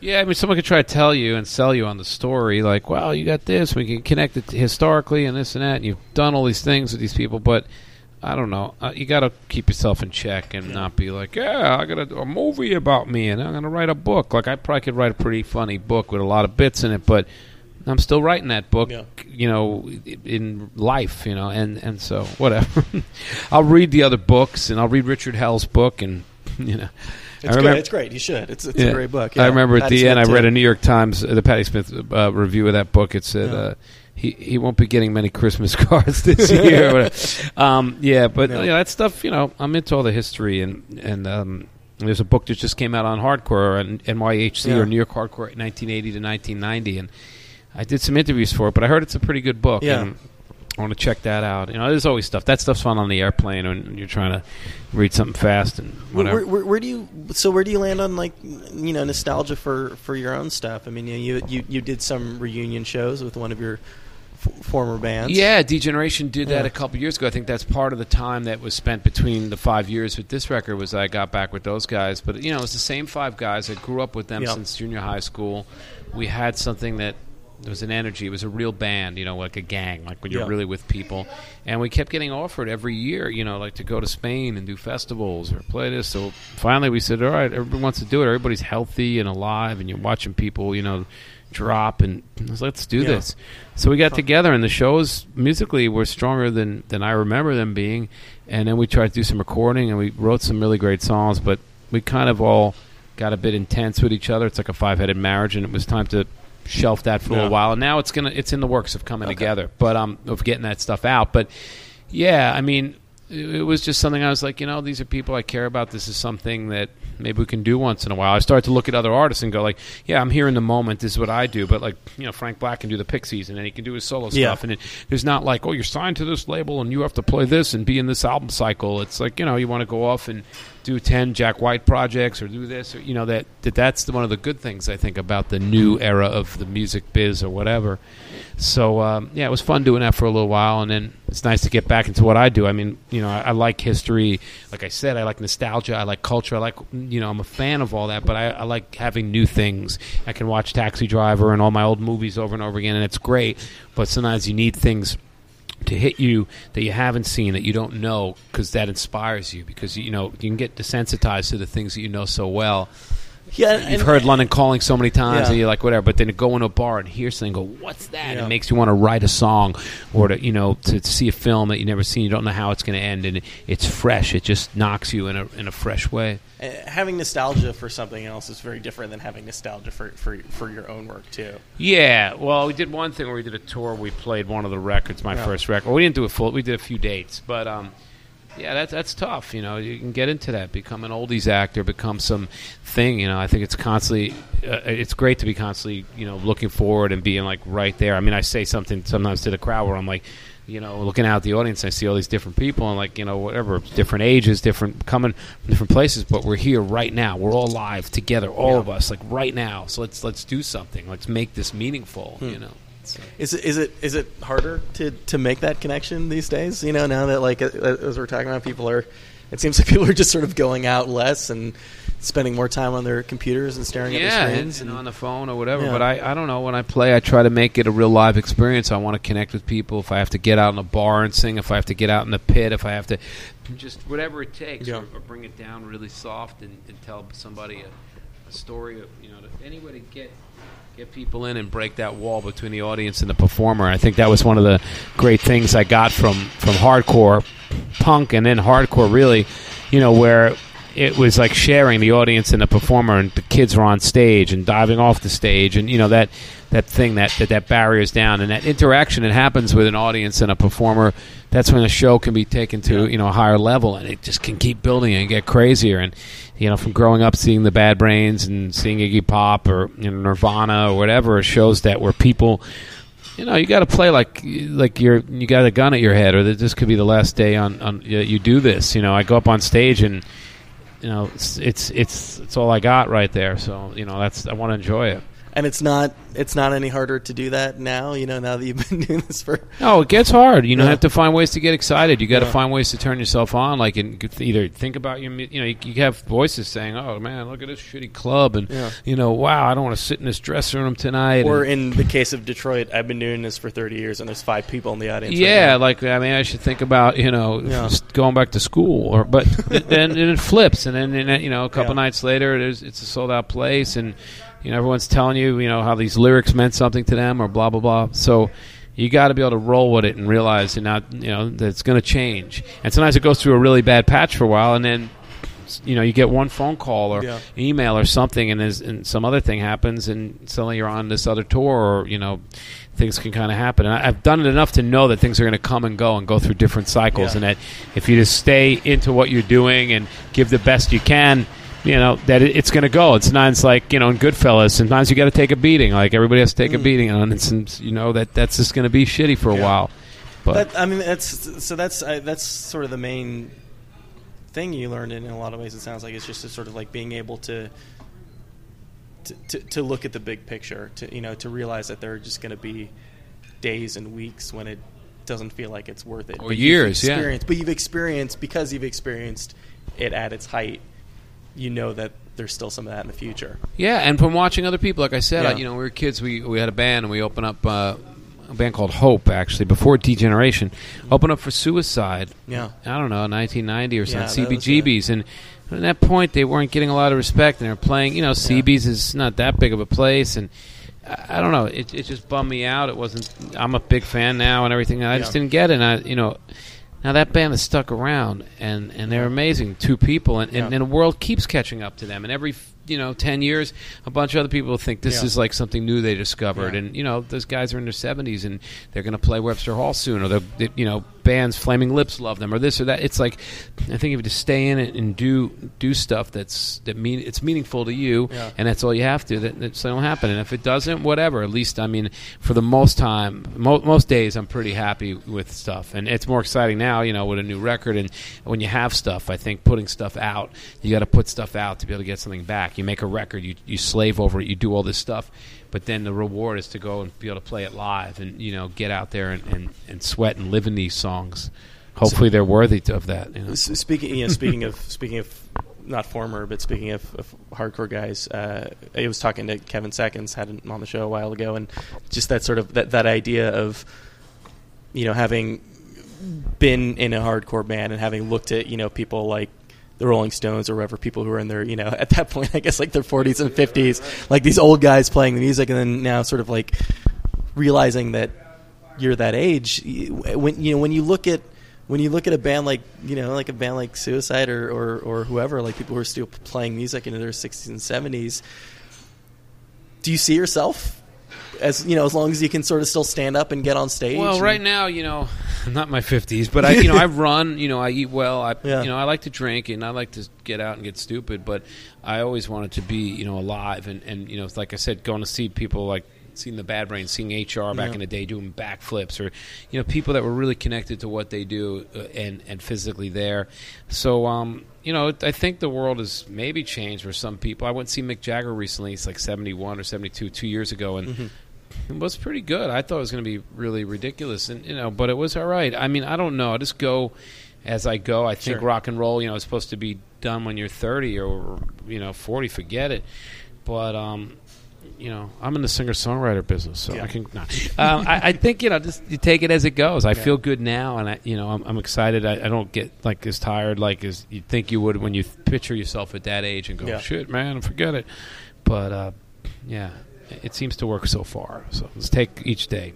Yeah, I mean, someone could try to tell you and sell you on the story, like, "Well, you got this. We can connect it historically and this and that. And you've done all these things with these people." But I don't know. Uh, you got to keep yourself in check and not be like, "Yeah, I got a, a movie about me, and I'm going to write a book." Like, I probably could write a pretty funny book with a lot of bits in it, but I'm still writing that book. Yeah. You know, in life, you know, and and so whatever. I'll read the other books, and I'll read Richard Hell's book, and you know. It's I good. It's great. You should. It's it's yeah. a great book. I yeah. remember at Patti the end, I read a New York Times, uh, the Patti Smith uh, review of that book. It said uh, he he won't be getting many Christmas cards this year. um, yeah, but No. you know, that stuff. You know, I'm into all the history, and and um, there's a book that just came out on hardcore and NYHC Yeah. or New York hardcore, 1980 to 1990, and I did some interviews for it. But I heard it's a pretty good book. Yeah. and I want to check that out. You know, there's always stuff. That stuff's fun on the airplane when you're trying to read something fast and whatever. where, where, where do you so where do you land on like you know nostalgia for for your own stuff? I mean, you you you did some reunion shows with one of your f- former bands. Yeah, D Generation did that Yeah. a couple years ago. I think that's part of the time that was spent between the five years with this record was I got back with those guys. But you know, it was the same five guys. I grew up with them Yeah. since junior high school. We had something that there was an energy. It was a real band, you know, like a gang, like when you're Yeah. really with people. And we kept getting offered every year, you know, like to go to Spain and do festivals or play this. So finally we said, all right, everybody wants to do it. Everybody's healthy and alive, and you're watching people, you know, drop, and let's do Yeah. this. So we got together, and the shows musically were stronger than than I remember them being. And then we tried to do some recording, and we wrote some really great songs, but we kind of all got a bit intense with each other. It's like a five headed marriage, and it was time to shelf that for a Yeah. little while. And now it's gonna it's in the works of coming Okay. together, but um of getting that stuff out. But yeah, I mean, it, was just something I was like, you know, these are people I care about. This is something that maybe we can do once in a while. I started to look at other artists and go like, yeah, I'm here in the moment. This is what I do. But like, you know, Frank Black can do the Pixies and then he can do his solo Yeah. stuff. And it, there's not like, oh, you're signed to this label and you have to play this and be in this album cycle. It's like, you know, you want to go off and do 10 Jack White projects or do this or, you know, that, that that's the, one of the good things I think about the new era of the music biz or whatever. So um, yeah, it was fun doing that for a little while, and then it's nice to get back into what I do. I mean, you know, I, I like history. Like I said, I like nostalgia. I like culture. I like, you know, I'm a fan of all that. But I, I like having new things. I can watch Taxi Driver and all my old movies over and over again, and it's great. But sometimes you need things to hit you that you haven't seen that you don't know because that inspires you because you know you can get desensitized to the things that you know so well Yeah, You've heard London Calling so many times, Yeah. and you're like, whatever. But then to go in a bar and hear something, go, what's that? Yeah. It makes you want to write a song, or to you know to, to see a film that you never seen. You don't know how it's going to end, and it's fresh. It just knocks you in a in a fresh way. Uh, having nostalgia for something else is very different than having nostalgia for, for, for your own work too. Yeah, well, we did one thing where we did a tour. We played one of the records, my Yeah. first record. Well, we didn't do a full. We did a few dates, but um, yeah, that's that's tough. You know, you can get into that, become an oldies actor, become some thing. You know, I think it's constantly. Uh, it's great to be constantly, you know, looking forward and being like right there. I mean, I say something sometimes to the crowd where I'm like. You know, looking out at the audience, I see all these different people, and like you know, whatever, different ages, different coming from different places, but we're here right now. We're all live together, all of us, like right now. So let's let's do something. Let's make this meaningful. You know. So- Is it is it is it harder to, to make that connection these days? You know, now that like as we're talking about, people are. It seems like people are just sort of going out less and spending more time on their computers and staring yeah, at their and, screens. and on the phone or whatever. Yeah. But I, I don't know. When I play, I try to make it a real live experience. I want to connect with people. If I have to get out in a bar and sing, if I have to get out in the pit, if I have to, just whatever it takes, Yeah. or, or bring it down really soft and, and tell somebody a, a story. Of, you know, to, any way to get get people in and break that wall between the audience and the performer. I think that was one of the great things I got from from hardcore punk and then hardcore really, you know, where it was like sharing the audience and the performer and the kids were on stage and diving off the stage and you know that that thing that that, that barrier is down and that interaction that happens with an audience and a performer that's when a show can be taken to you know a higher level and it just can keep building and get crazier and you know from growing up seeing the bad brains and seeing iggy pop or you know, nirvana or whatever shows that where people you know, you got to play like like you're you got a gun at your head, or that this could be the last day on on you do this. You know, I go up on stage and you know it's it's it's it's all I got right there. So you know, that's I want to enjoy it. And it's not it's not any harder to do that now. You know, now that you've been doing this for No, it gets hard. You know, Yeah. have to find ways to get excited. You got to Yeah. find ways to turn yourself on. Like, and either think about your, you know, you, you have voices saying, "Oh man, look at this shitty club," and Yeah. you know, wow, I don't want to sit in this dressing room tonight. or and, in the case of Detroit, I've been doing this for 30 years, and there's five people in the audience. yeah, now. like I mean, I should think about you know going back to school, or but then it flips, and then and then, you know a couple nights later, there's it's a sold out place, and you know everyone's telling you you know how these lyrics meant something to them, or blah blah blah. So you got to be able to roll with it and realize you're not you know that it's going to change. And sometimes it goes through a really bad patch for a while, and then you know you get one phone call or Yeah. email or something, and and some other thing happens, and suddenly you're on this other tour, or you know things can kind of happen. And I, I've done it enough to know that things are going to come and go and go through different cycles, Yeah. and that if you just stay into what you're doing and give the best you can. You know that it, it's going to go. It's not. It's like you know in Goodfellas. Sometimes you got to take a beating. Like everybody has to take a Mm. beating, and it's, you know that that's just going to be shitty for a Yeah. while. But That, I mean, that's so that's I, that's sort of the main thing you learned in, in a lot of ways. It sounds like it's just a sort of like being able to. To, to, look at the big picture, to you know, to realize that there are just going to be days and weeks when it doesn't feel like it's worth it, Or But years, yeah. But you've experienced because you've experienced it at its height. You know that there's still some of that in the future. Yeah, and from watching other people, like I said, Yeah. I, you know, we were kids. We we had a band, and we opened up uh, a band called Hope, actually, before D Generation. Opened up for Suicide. Yeah. I don't know, 1990 or something. was CBGBs, and at that point, they weren't getting a lot of respect, and they were playing. You know, CB's is not that big of a place, and I, I don't know. It, it just bummed me out. It wasn't. I'm a big fan now and everything. I just didn't get it. And I, you know, now that band has stuck around and and they're amazing. Two people, and, and, Yeah. and the world keeps catching up to them. And every you know ten years, a bunch of other people think this Yeah. is like something new they discovered. Yeah. And you know, those guys are in their 70s and they're going to play Webster Hall soon, or they- you know, bands Flaming Lips love them, or this or that. It's like I think if you just stay in it and do do stuff that's that mean it's meaningful to you, Yeah. and that's all you have to. That that's will happen. And if it doesn't, whatever. At least I mean, for the most time, mo- most days, I'm pretty happy with stuff, and it's more exciting now. You know, with a new record, and when you have stuff, I think putting stuff out, you got to put stuff out to be able to get something back. You make a record, you you slave over it, you do all this stuff. But then the reward is to go and be able to play it live, and you know, get out there and, and, and sweat and live in these songs. Hopefully, they're worthy of that. You know? Speaking, you know, speaking of speaking of not former, but speaking of, of hardcore guys, uh, I was talking to Kevin Seconds, had him on the show a while ago, and just that sort of that, that idea of you know having been in a hardcore band and having looked at you know people like the Rolling Stones or whatever people who are in their you know at that point I guess like their 40s and 50s, like these old guys playing the music, and then now sort of like realizing that you're that age. When you know when you look at when you look at a band like you know like a band like Suicide or or, or whoever like people who are still playing music into their 60s and 70s do you see yourself as you know as long as you can sort of still stand up and get on stage Well, and- right now, you know, I'm not my 50s, but I, you know, I run. You know, I eat well. I, Yeah. you know, I like to drink and I like to get out and get stupid. But I always wanted to be, you know, alive and and you know, like I said, going to see people like seeing the Bad Brains, seeing HR back Yeah. in the day doing backflips, or you know, people that were really connected to what they do uh, and and physically there. So, um, you know, I think the world has maybe changed for some people. I went to see Mick Jagger recently. He's like 71 or 72, two years ago, and Mm-hmm. it was pretty good. I thought it was going to be really ridiculous, and you know, but it was all right. I mean, I don't know. I just go as I go. I think Sure. rock and roll, you know, is supposed to be done when you're 30 or you know 40. Forget it. But um, you know, I'm in the singer songwriter business, so Yeah. I can. Um, I, I think you know, just you take it as it goes. I feel good now, and I, you know, I'm, I'm excited. I, I don't get like as tired like as you think you would when you picture yourself at that age and go, Yeah. "Shit, man, forget it." But uh, yeah, it seems to work so far. So let's take each day.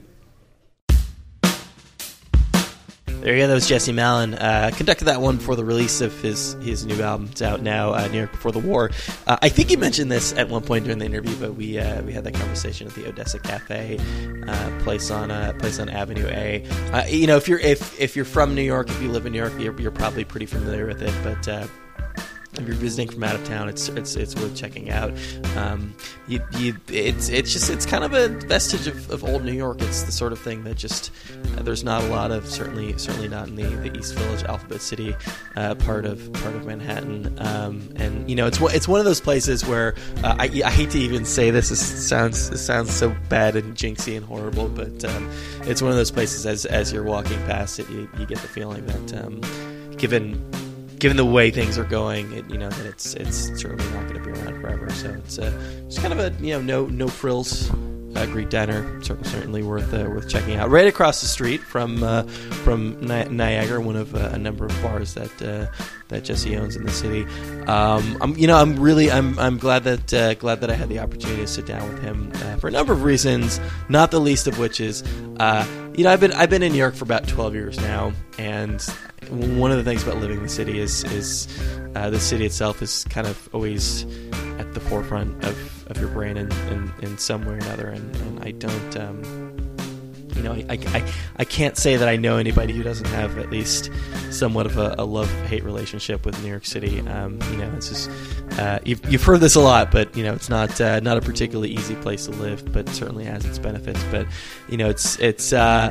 There you go. That was Jesse Malin. Uh, conducted that one for the release of his his new album. It's out now, uh, New York Before the War. Uh, I think he mentioned this at one point during the interview, but we uh, we had that conversation at the Odessa Cafe, uh, place on uh, place on Avenue A. Uh, you know, if you're if if you're from New York, if you live in New York, you're, you're probably pretty familiar with it. But if you're visiting from out of town, it's it's it's worth checking out. Um, you, you, it's it's just it's kind of a vestige of, of old New York. It's the sort of thing that just uh, there's not a lot of certainly certainly not in the, the East Village, Alphabet City uh, part of part of Manhattan. Um, and you know it's it's one of those places where uh, I, I hate to even say this. It sounds it sounds so bad and jinxy and horrible, but um, it's one of those places as as you're walking past it, you, you get the feeling that um, given given the way things are going, it, you know that it's it's certainly not going to be around forever. So it's uh, just kind of a you know no no frills uh, Greek diner. Certainly, worth uh, worth checking out. Right across the street from uh, from Ni- Niagara, one of uh, a number of bars that uh, that Jesse owns in the city. Um, I'm you know I'm really I'm I'm glad that uh, glad that I had the opportunity to sit down with him for a number of reasons. Not the least of which is uh, you know I've been I've been in New York for about 12 years now, and one of the things about living in the city is is uh, the city itself is kind of always at the forefront of, of your brain in, in, in some way or another. And, and I don't um, you know I, I, I can't say that I know anybody who doesn't have at least somewhat of a, a love hate relationship with New York City. Um, you know it's just uh, you've, you've heard this a lot but you know it's not uh, not a particularly easy place to live but certainly has its benefits. But you know it's it's uh,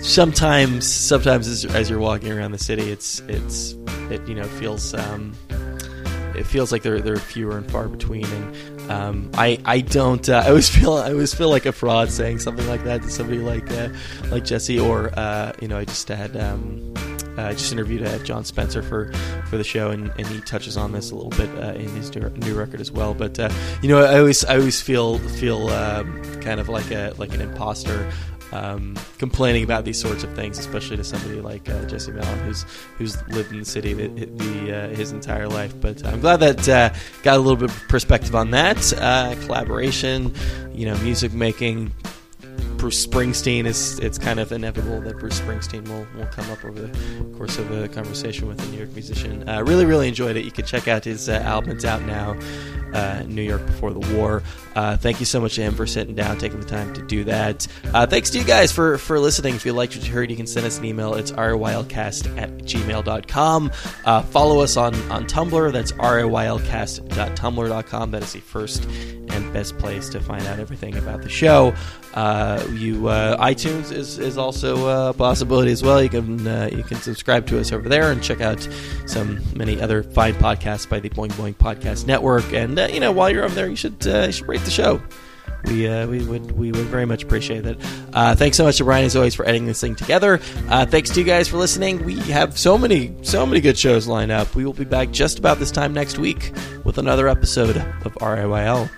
sometimes sometimes as, as you're walking around the city it's it's it you know feels um, it feels like they're they're fewer and far between and um, I I don't uh, I always feel I always feel like a fraud saying something like that to somebody like uh, like Jesse or uh, you know I just had um, uh, just interviewed uh, Jon Spencer for, for the show, and, and he touches on this a little bit uh, in his new, new record as well. But uh, you know, I always I always feel feel um, kind of like a like an imposter um, complaining about these sorts of things, especially to somebody like uh, Jesse Malin, who's who's lived in the city the, the uh, his entire life. But I'm glad that uh, got a little bit of perspective on that uh, collaboration, you know, music making. Bruce Springsteen is it's kind of inevitable that Bruce Springsteen will, will come up over the course of a conversation with a New York musician. Uh, really, really enjoyed it. You can check out his uh, album. It's out now uh, New York Before the War. Uh, thank you so much to him for sitting down, taking the time to do that. Uh, thanks to you guys for, for listening. If you liked what you heard, you can send us an email. It's rylcast at gmail.com. Uh, follow us on, on Tumblr. That's rylcast.tumblr.com. That is the first and best place to find out everything about the show. Uh, you uh, iTunes is, is also a possibility as well. You can uh, you can subscribe to us over there and check out some many other fine podcasts by the Boing Boing Podcast Network. And uh, you know, while you're over there, you should uh, you should rate the show. We, uh, we would we would very much appreciate that. Uh, thanks so much to Brian as always for editing this thing together. Uh, thanks to you guys for listening. We have so many so many good shows lined up. We will be back just about this time next week with another episode of RIYL.